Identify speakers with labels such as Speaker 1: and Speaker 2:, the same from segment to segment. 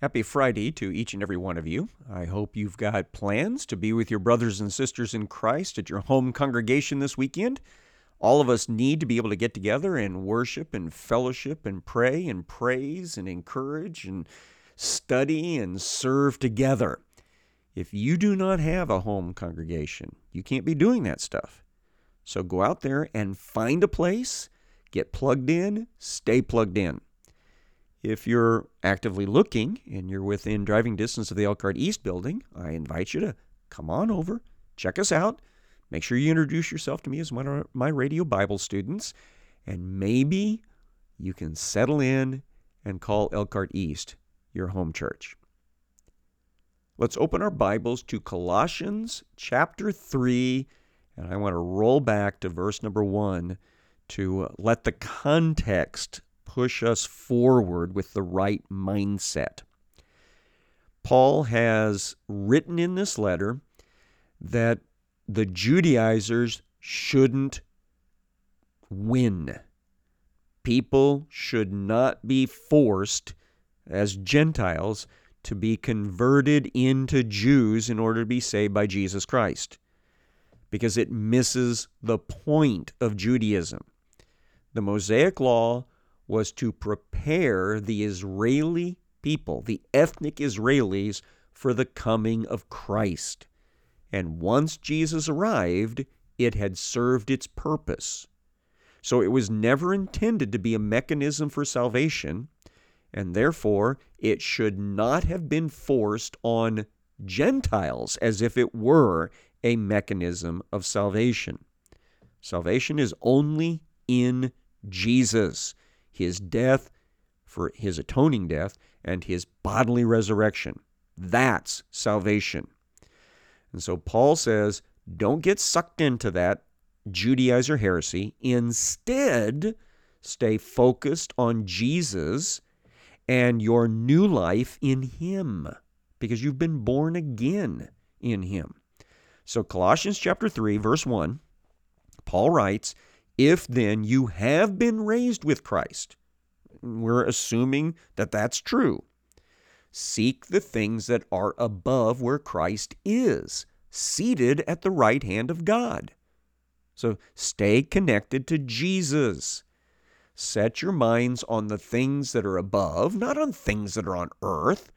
Speaker 1: Happy Friday to each and every one of you. I hope you've got plans to be with your brothers and sisters in Christ at your home congregation this weekend. All of us need to be able to get together and worship and fellowship and pray and praise and encourage and study and serve together. If you do not have a home congregation, you can't be doing that stuff. So go out there and find a place, get plugged in, stay plugged in. If you're actively looking and you're within driving distance of the Elkhart East building, I invite you to come on over, check us out, make sure you introduce yourself to me as one of my radio Bible students, and maybe you can settle in and call Elkhart East your home church. Let's open our Bibles to Colossians chapter 3, and I want to roll back to verse number 1 to let the context push us forward with the right mindset. Paul has written in this letter that the Judaizers shouldn't win. People should not be forced as Gentiles to be converted into Jews in order to be saved by Jesus Christ because it misses the point of Judaism. The Mosaic Law was to prepare the Israeli people, the ethnic Israelis, for the coming of Christ. And once Jesus arrived, it had served its purpose. So it was never intended to be a mechanism for salvation, and therefore it should not have been forced on Gentiles as if it were a mechanism of salvation. Salvation is only in Jesus, his death for his atoning death, and his bodily resurrection. That's salvation. And so Paul says, don't get sucked into that Judaizer heresy. Instead, stay focused on Jesus and your new life in Him because you've been born again in Him. So, Colossians chapter 3, verse 1, Paul writes, If then you have been raised with Christ, we're assuming that that's true. Seek the things that are above where Christ is, seated at the right hand of God. So stay connected to Jesus. Set your minds on the things that are above, not on things that are on earth.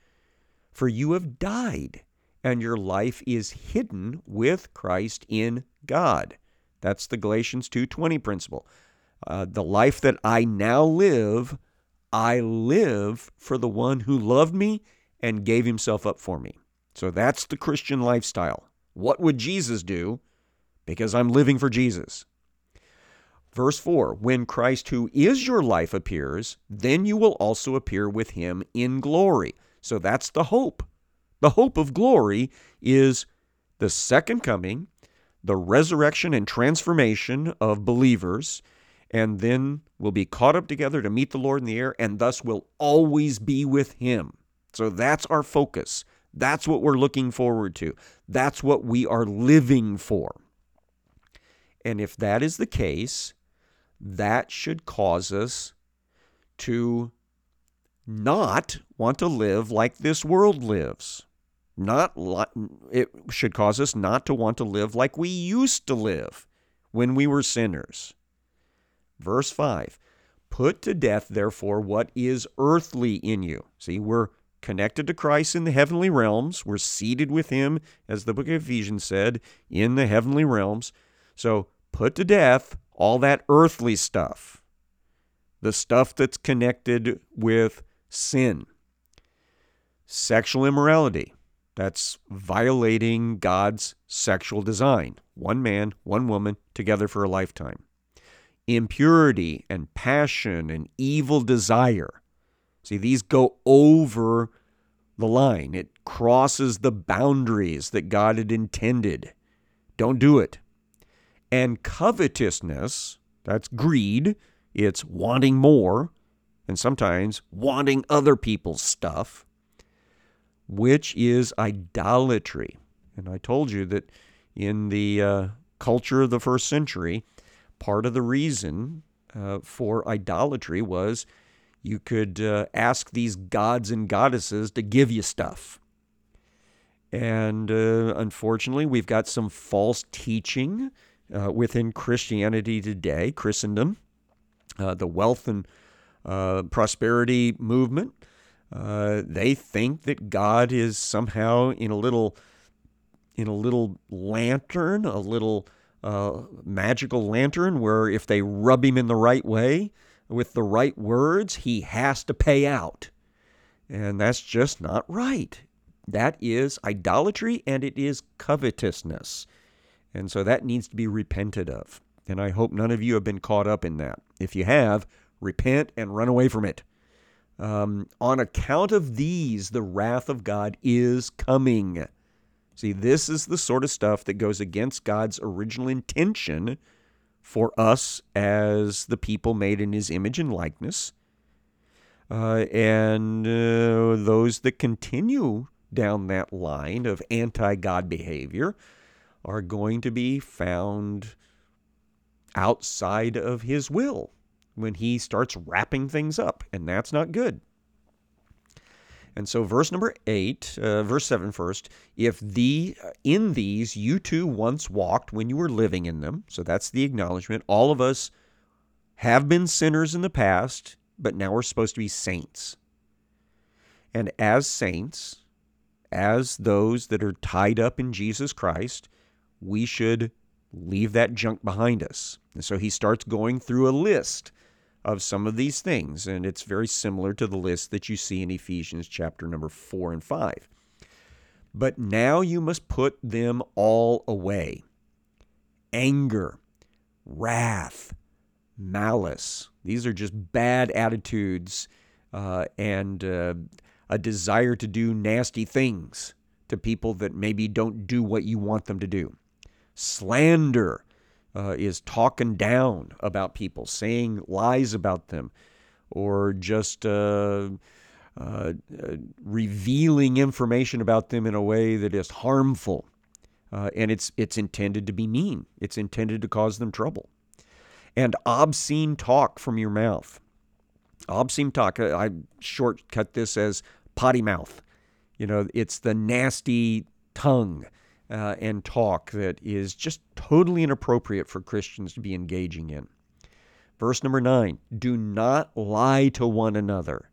Speaker 1: For you have died, and your life is hidden with Christ in God. That's the Galatians 2:20 principle. Uh, the life that I now live, I live for the one who loved me and gave himself up for me. So that's the Christian lifestyle. What would Jesus do? Because I'm living for Jesus. Verse 4 When Christ, who is your life, appears, then you will also appear with him in glory. So that's the hope. The hope of glory is the second coming, the resurrection and transformation of believers, and then we'll be caught up together to meet the Lord in the air, and thus will always be with Him. So that's our focus. That's what we're looking forward to. That's what we are living for. And if that is the case, that should cause us to not want to live like this world lives. Not it should cause us not to want to live like we used to live when we were sinners. Verse 5 Put to death, therefore, what is earthly in you. See, we're connected to Christ in the heavenly realms. We're seated with him, as the book of Ephesians said, in the heavenly realms. So put to death all that earthly stuff, the stuff that's connected with sin, sexual immorality. That's violating God's sexual design. One man, one woman, together for a lifetime impurity and passion and evil desire. See, these go over the line. It crosses the boundaries that God had intended. Don't do it. And covetousness, that's greed, it's wanting more, and sometimes wanting other people's stuff, which is idolatry. And I told you that in the uh, culture of the first century, part of the reason uh, for idolatry was You could uh, ask these gods and goddesses to give you stuff. And uh, unfortunately, we've got some false teaching uh, within Christianity today, Christendom, uh, the wealth and uh, prosperity movement. They think that God is somehow in a little, in a little lantern, a little uh, magical lantern, where if they rub him in the right way with the right words, he has to pay out. And that's just not right. That is idolatry and it is covetousness. And so that needs to be repented of. And I hope none of you have been caught up in that. If you have, repent and run away from it. Um, on account of these, the wrath of God is coming. See, this is the sort of stuff that goes against God's original intention for us as the people made in his image and likeness. Uh, and uh, those that continue down that line of anti God behavior are going to be found outside of his will when he starts wrapping things up, and that's not good. And so, verse number eight, uh, verse seven first. If the in these you too once walked when you were living in them, so that's the acknowledgement. All of us have been sinners in the past, but now we're supposed to be saints. And as saints, as those that are tied up in Jesus Christ, we should leave that junk behind us. And so he starts going through a list of some of these things, and it's very similar to the list that you see in Ephesians chapter number 4 and 5. But now you must put them all away anger, wrath, malice. These are just bad attitudes uh, and uh, a desire to do nasty things to people that maybe don't do what you want them to do. Slander uh, is talking down about people, saying lies about them, or just uh, uh, uh revealing information about them in a way that is harmful. Uh, and it's it's intended to be mean. It's intended to cause them trouble. And obscene talk from your mouth. Obscene talk. I shortcut this as potty mouth. You know, it's the nasty tongue uh, and talk that is just totally inappropriate for Christians to be engaging in. Verse number nine do not lie to one another.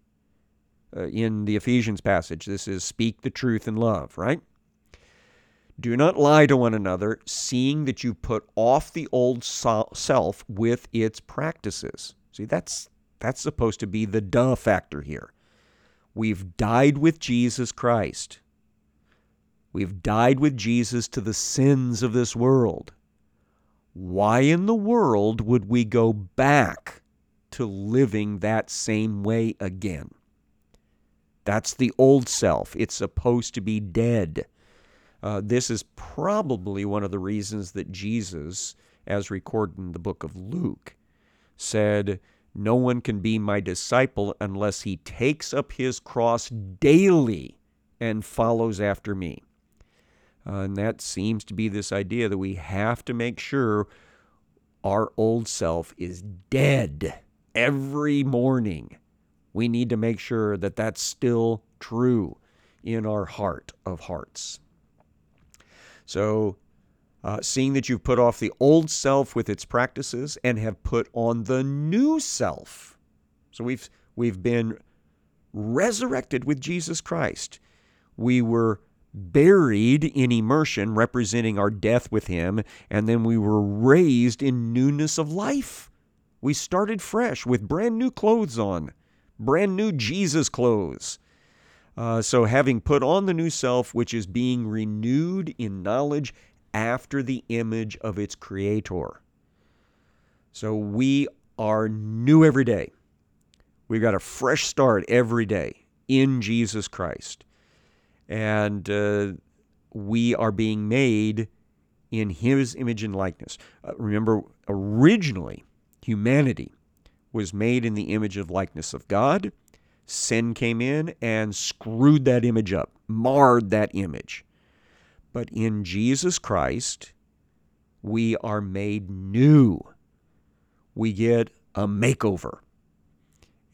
Speaker 1: Uh, in the Ephesians passage, this is speak the truth in love, right? Do not lie to one another, seeing that you put off the old self with its practices. See, that's that's supposed to be the duh factor here. We've died with Jesus Christ. We've died with Jesus to the sins of this world. Why in the world would we go back to living that same way again? That's the old self. It's supposed to be dead. Uh, this is probably one of the reasons that Jesus, as recorded in the book of Luke, said, no one can be my disciple unless he takes up his cross daily and follows after me. Uh, and that seems to be this idea that we have to make sure our old self is dead every morning. We need to make sure that that's still true in our heart of hearts. So uh, seeing that you've put off the old self with its practices and have put on the new self. So we've we've been resurrected with Jesus Christ. We were buried in immersion, representing our death with Him, and then we were raised in newness of life. We started fresh with brand new clothes on, brand new Jesus clothes. Uh, so, having put on the new self, which is being renewed in knowledge after the image of its creator. So we are new every day. We've got a fresh start every day in Jesus Christ. And uh, we are being made in his image and likeness. Uh, remember, originally, humanity was made in the image of likeness of God. Sin came in and screwed that image up, marred that image. But in Jesus Christ, we are made new. We get a makeover.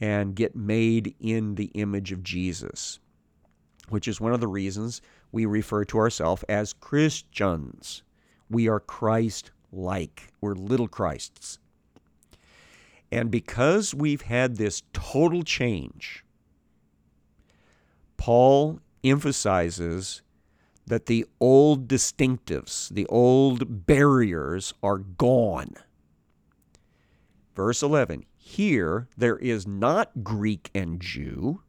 Speaker 1: and get made in the image of Jesus, which is one of the reasons we refer to ourselves as Christians. We are Christ like, we're little Christs. And because we've had this total change, Paul emphasizes that the old distinctives, the old barriers are gone. Verse 11 Here there is not Greek and Jew.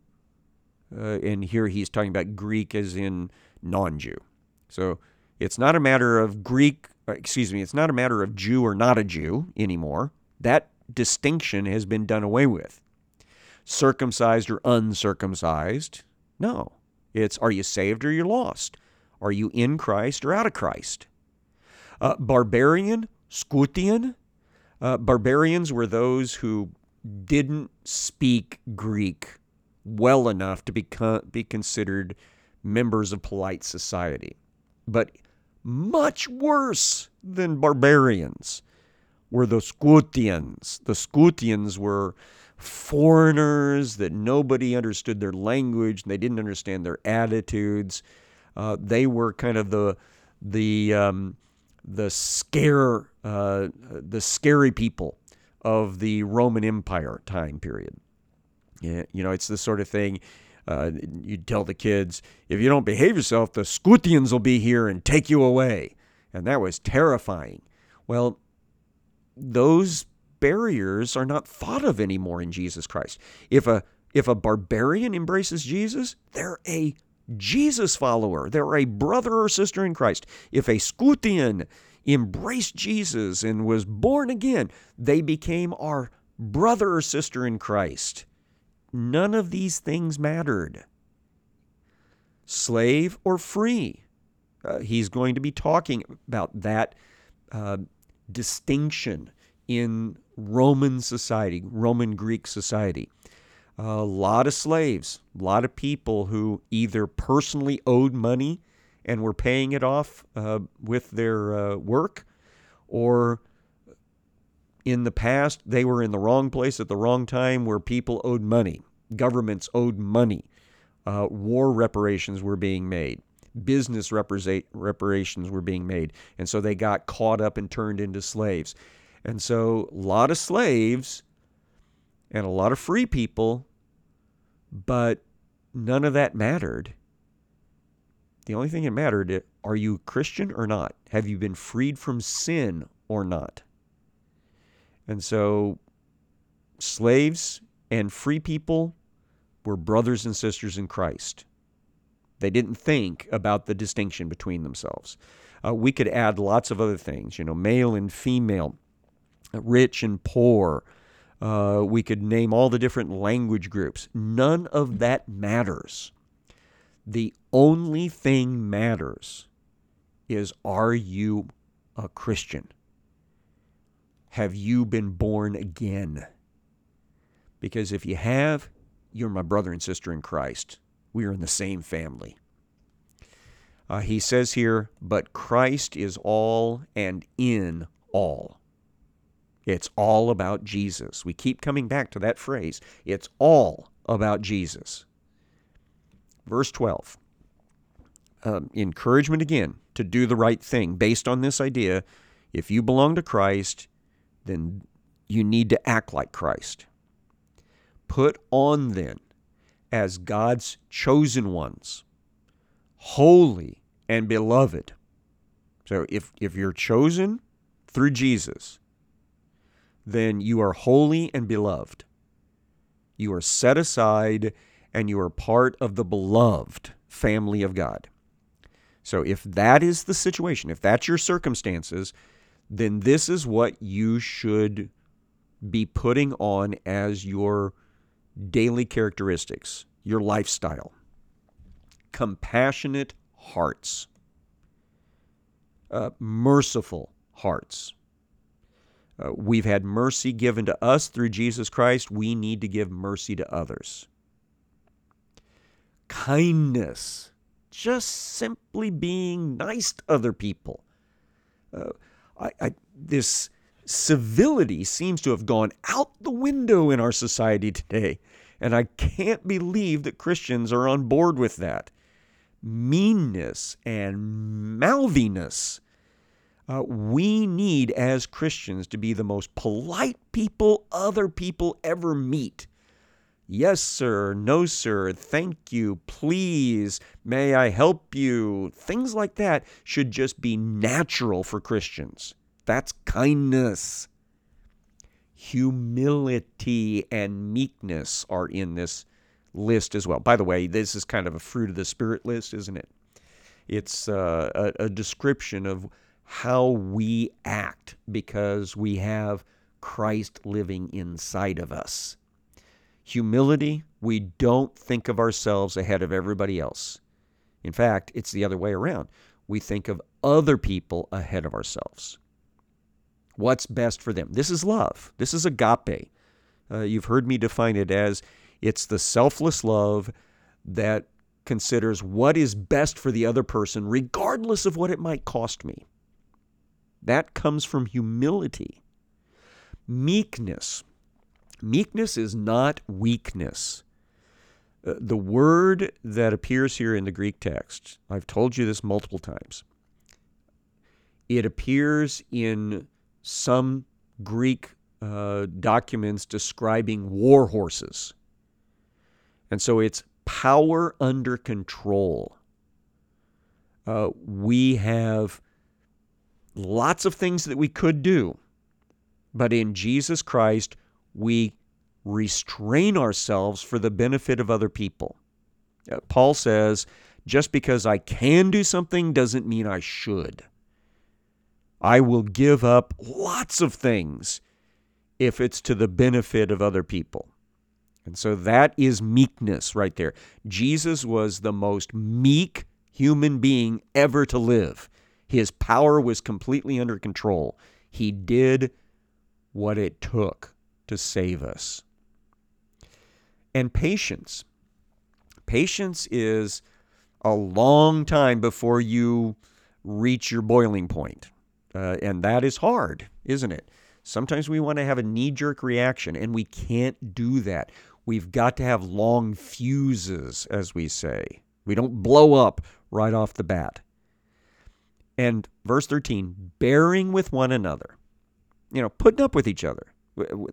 Speaker 1: Uh, and here he's talking about Greek as in non Jew. So it's not a matter of Greek, uh, excuse me, it's not a matter of Jew or not a Jew anymore. That distinction has been done away with. Circumcised or uncircumcised? No. It's are you saved or you're lost? Are you in Christ or out of Christ? Uh, barbarian, Scythian. Uh, barbarians were those who didn't speak Greek well enough to be, be considered members of polite society. But much worse than barbarians were the Scythians. The Scythians were foreigners that nobody understood their language, and they didn't understand their attitudes. Uh, they were kind of the the um, the scare uh, the scary people of the Roman Empire time period. Yeah, you know, it's the sort of thing uh, you tell the kids if you don't behave yourself, the Scythians will be here and take you away, and that was terrifying. Well, those barriers are not thought of anymore in Jesus Christ. If a if a barbarian embraces Jesus, they're a Jesus follower. They're a brother or sister in Christ. If a Scythian embraced Jesus and was born again, they became our brother or sister in Christ. None of these things mattered. Slave or free. Uh, he's going to be talking about that uh, distinction in Roman society, Roman Greek society a lot of slaves, a lot of people who either personally owed money and were paying it off uh, with their uh, work, or in the past they were in the wrong place at the wrong time where people owed money, governments owed money, uh, war reparations were being made. Business reparations were being made. And so they got caught up and turned into slaves. And so a lot of slaves and a lot of free people, but none of that mattered. The only thing that mattered are you a Christian or not? Have you been freed from sin or not? And so slaves and free people were brothers and sisters in Christ. They didn't think about the distinction between themselves. Uh, we could add lots of other things, you know, male and female, rich and poor, uh, we could name all the different language groups. None of that matters. The only thing matters is are you a Christian? Have you been born again? Because if you have, you're my brother and sister in Christ. We are in the same family. Uh, he says here, but Christ is all and in all. It's all about Jesus. We keep coming back to that phrase. It's all about Jesus. Verse 12. Um, encouragement again to do the right thing based on this idea. If you belong to Christ, then you need to act like Christ. Put on then as God's chosen ones, holy and beloved. So if, if you're chosen through Jesus, then you are holy and beloved. You are set aside and you are part of the beloved family of God. So, if that is the situation, if that's your circumstances, then this is what you should be putting on as your daily characteristics, your lifestyle. Compassionate hearts, uh, merciful hearts, uh, we've had mercy given to us through Jesus Christ. We need to give mercy to others. Kindness, just simply being nice to other people. Uh, I, I, this civility seems to have gone out the window in our society today. And I can't believe that Christians are on board with that. Meanness and mouthiness. Uh, we need, as Christians, to be the most polite people other people ever meet. Yes, sir. No, sir. Thank you. Please. May I help you? Things like that should just be natural for Christians. That's kindness. Humility and meekness are in this list as well. By the way, this is kind of a fruit of the Spirit list, isn't it? It's uh, a, a description of how we act because we have Christ living inside of us. Humility, we don't think of ourselves ahead of everybody else. In fact, it's the other way around. We think of other people ahead of ourselves. What's best for them? This is love. This is agape. Uh, you've heard me define it as it's the selfless love that considers what is best for the other person, regardless of what it might cost me. That comes from humility. Meekness. Meekness is not weakness. Uh, the word that appears here in the Greek text, I've told you this multiple times, it appears in some Greek uh, documents describing war horses. And so it's power under control. Uh, we have lots of things that we could do, but in Jesus Christ, we restrain ourselves for the benefit of other people. Uh, Paul says, just because I can do something doesn't mean I should. I will give up lots of things if it's to the benefit of other people. And so that is meekness right there. Jesus was the most meek human being ever to live. His power was completely under control. He did what it took to save us. And patience. Patience is a long time before you reach your boiling point. Uh, and that is hard, isn't it? Sometimes we want to have a knee jerk reaction, and we can't do that. We've got to have long fuses, as we say. We don't blow up right off the bat. And verse 13, bearing with one another, you know, putting up with each other.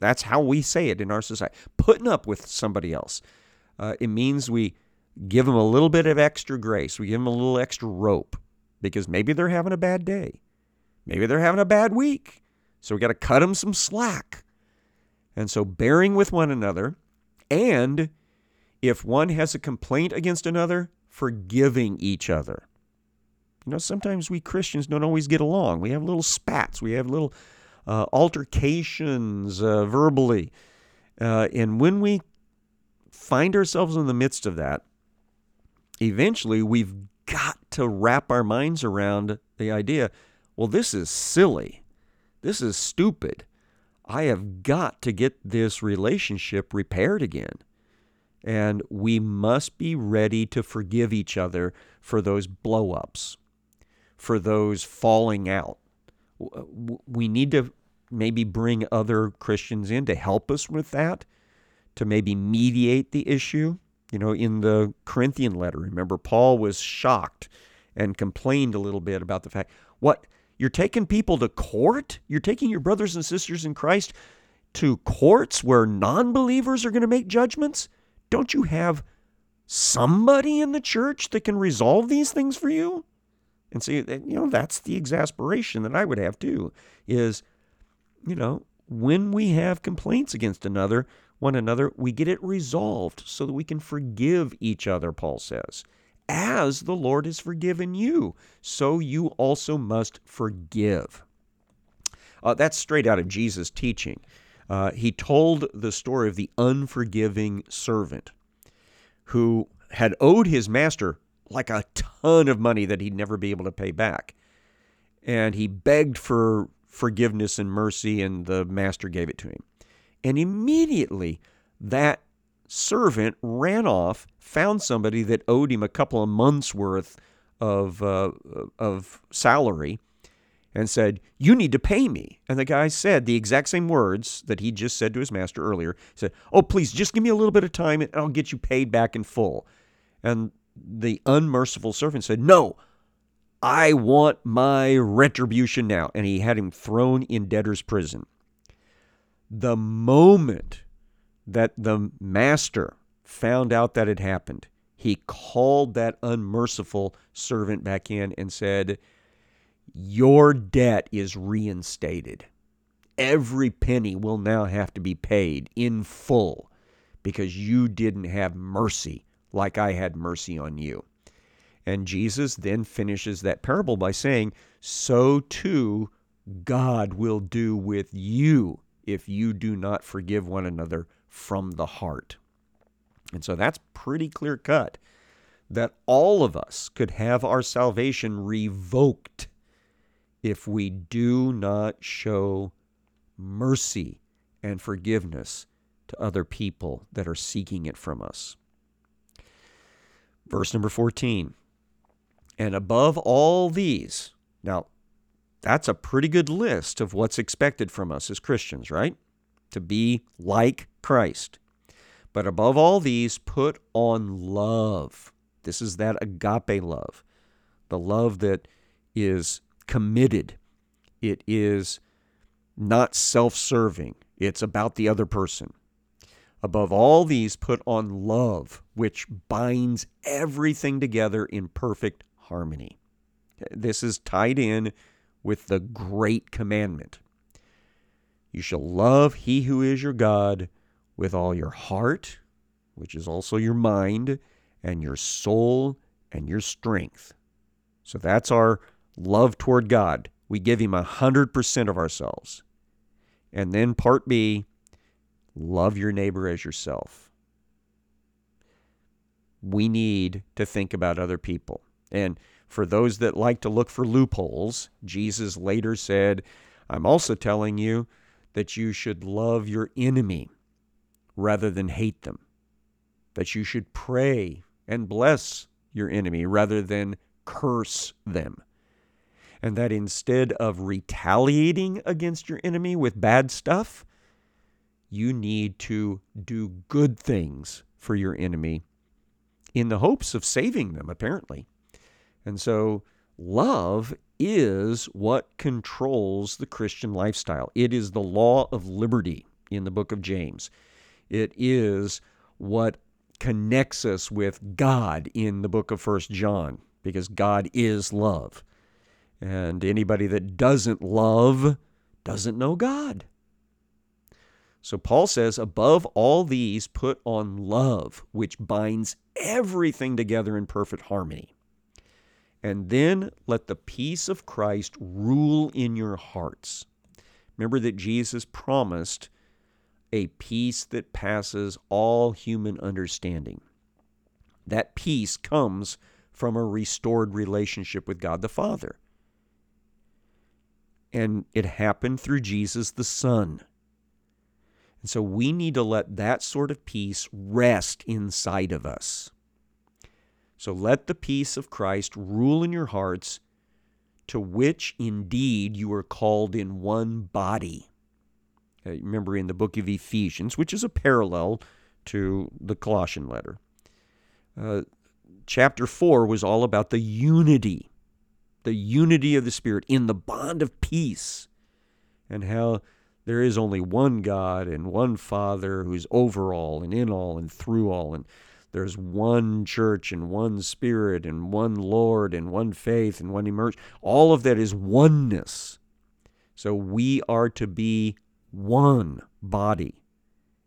Speaker 1: That's how we say it in our society. Putting up with somebody else. Uh, it means we give them a little bit of extra grace. We give them a little extra rope because maybe they're having a bad day. Maybe they're having a bad week. So we got to cut them some slack. And so bearing with one another, and if one has a complaint against another, forgiving each other. You know, sometimes we Christians don't always get along. We have little spats, we have little altercations uh, verbally. Uh, and when we find ourselves in the midst of that, eventually we've got to wrap our minds around the idea well, this is silly. This is stupid. I have got to get this relationship repaired again. And we must be ready to forgive each other for those blow ups for those falling out. We need to maybe bring other Christians in to help us with that, to maybe mediate the issue. You know, in the Corinthian letter, remember, Paul was shocked and complained a little bit about the fact what you're taking people to court? You're taking your brothers and sisters in Christ to courts where non believers are going to make judgments? Don't you have somebody in the church that can resolve these things for you? And see, you know, that's the exasperation that I would have too, is, you know, when we have complaints against another, one another, we get it resolved so that we can forgive each other, Paul says. As the Lord has forgiven you, so you also must forgive. Uh, that's straight out of Jesus' teaching. Uh, he told the story of the unforgiving servant who had owed his master like a ton of money that he'd never be able to pay back. And he begged for forgiveness and mercy, and the master gave it to him. And immediately that servant ran off, found somebody that owed him a couple of months' worth of, uh, of salary, and said, You need to pay me. And the guy said the exact same words that he just said to his master earlier. He said, Oh, please, just give me a little bit of time and I'll get you paid back in full. And the unmerciful servant said, No, I want my retribution now. And he had him thrown in debtor's prison. The moment that the master found out that had happened, he called that unmerciful servant back in and said, Your debt is reinstated. Every penny will now have to be paid in full because you didn't have mercy like I had mercy on you. And Jesus then finishes that parable by saying, So too God will do with you if you do not forgive one another from the heart. And so that's pretty clear cut that all of us could have our salvation revoked if we do not show mercy and forgiveness to other people that are seeking it from us. Verse number 14. And above all these, now that's a pretty good list of what's expected from us as Christians, right? To be like Christ. But above all these, put on love. This is that agape love, the love that is committed. It is not self serving, it's about the other person. Above all these, put on love, which binds everything together in perfect harmony. This is tied in with the great commandment. You shall love he who is your God with all your heart, which is also your mind, and your soul and your strength. So that's our love toward God. We give Him 100% of ourselves. And then part B, love your neighbor as yourself. We need to think about other people. And for those that like to look for loopholes, Jesus later said, I'm also telling you that you should love your enemy rather than hate them, that you should pray and bless your enemy rather than curse them. And that instead of retaliating against your enemy with bad stuff, you need to do good things for your enemy in the hopes of saving them, apparently. And so, love is what controls the Christian lifestyle. It is the law of liberty in the book of James. It is what connects us with God in the book of First John because God is love. And anybody that doesn't love doesn't know God. So Paul says, above all these, put on love, which binds everything together in perfect harmony. And then let the peace of Christ rule in your hearts. Remember that Jesus promised a peace that passes all human understanding. That peace comes from a restored relationship with God the Father. And it happened through Jesus the Son. And so we need to let that sort of peace rest inside of us. So let the peace of Christ rule in your hearts, to which indeed you are called in one body. Uh, remember in the book of Ephesians, which is a parallel to the Colossian letter. Uh, chapter 4 was all about the unity, the unity of the Spirit in the bond of peace, and how there is only one God and one Father who's over all and in all and through all. And there's one church and one Spirit and one Lord and one faith and one immersion. All of that is oneness. So we are to be one body,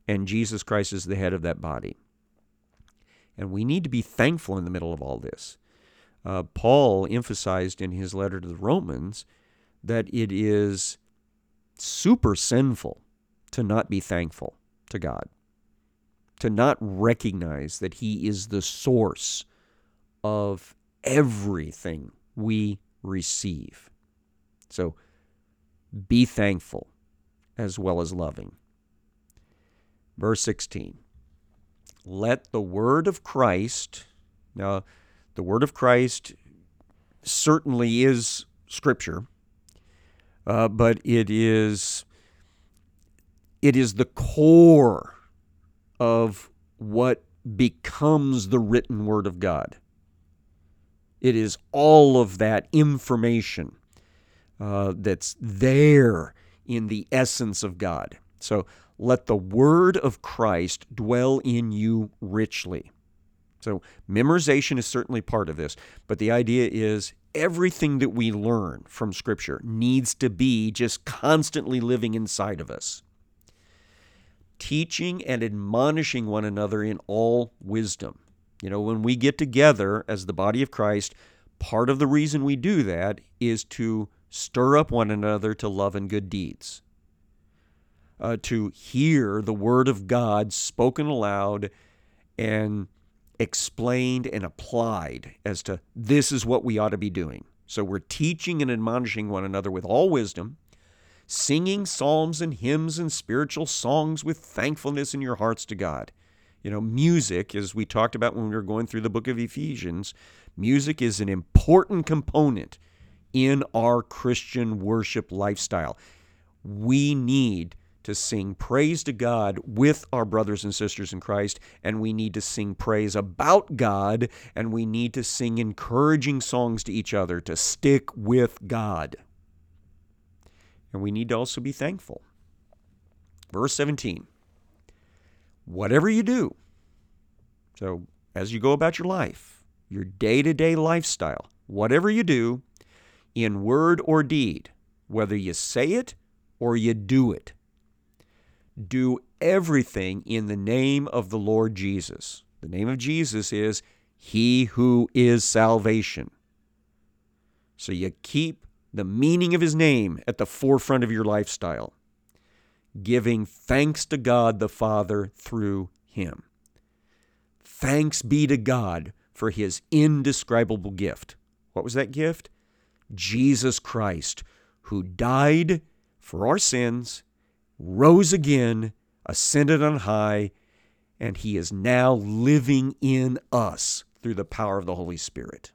Speaker 1: and Jesus Christ is the head of that body. And we need to be thankful in the middle of all this. Uh, Paul emphasized in his letter to the Romans that it is super sinful to not be thankful to God, to not recognize that He is the source of everything we receive. So be thankful as well as loving. Verse 16 Let the word of Christ, now, the word of Christ certainly is Scripture, uh, but it is it is the core of what becomes the written word of God. It is all of that information uh, that's there in the essence of God. So let the word of Christ dwell in you richly. So memorization is certainly part of this, but the idea is everything that we learn from Scripture needs to be just constantly living inside of us. Teaching and admonishing one another in all wisdom. You know, when we get together as the body of Christ, part of the reason we do that is to stir up one another to love and good deeds. Uh, to hear the word of God spoken aloud and explained and applied as to this is what we ought to be doing. So we're teaching and admonishing one another with all wisdom, singing psalms and hymns and spiritual songs with thankfulness in your hearts to God. You know, music, as we talked about when we were going through the book of Ephesians, music is an important component in our Christian worship lifestyle. We need to sing praise to God with our brothers and sisters in Christ, and we need to sing praise about God, and we need to sing encouraging songs to each other to stick with God. And we need to also be thankful. Verse 17 Whatever you do, so as you go about your life, your day to day lifestyle, whatever you do, in word or deed, whether you say it or you do it. Do everything in the name of the Lord Jesus. The name of Jesus is He who is salvation. So you keep the meaning of His name at the forefront of your lifestyle, giving thanks to God the Father through Him. Thanks be to God for His indescribable gift. What was that gift? Jesus Christ, who died for our sins, rose again, ascended on high, and he is now living in us through the power of the Holy Spirit.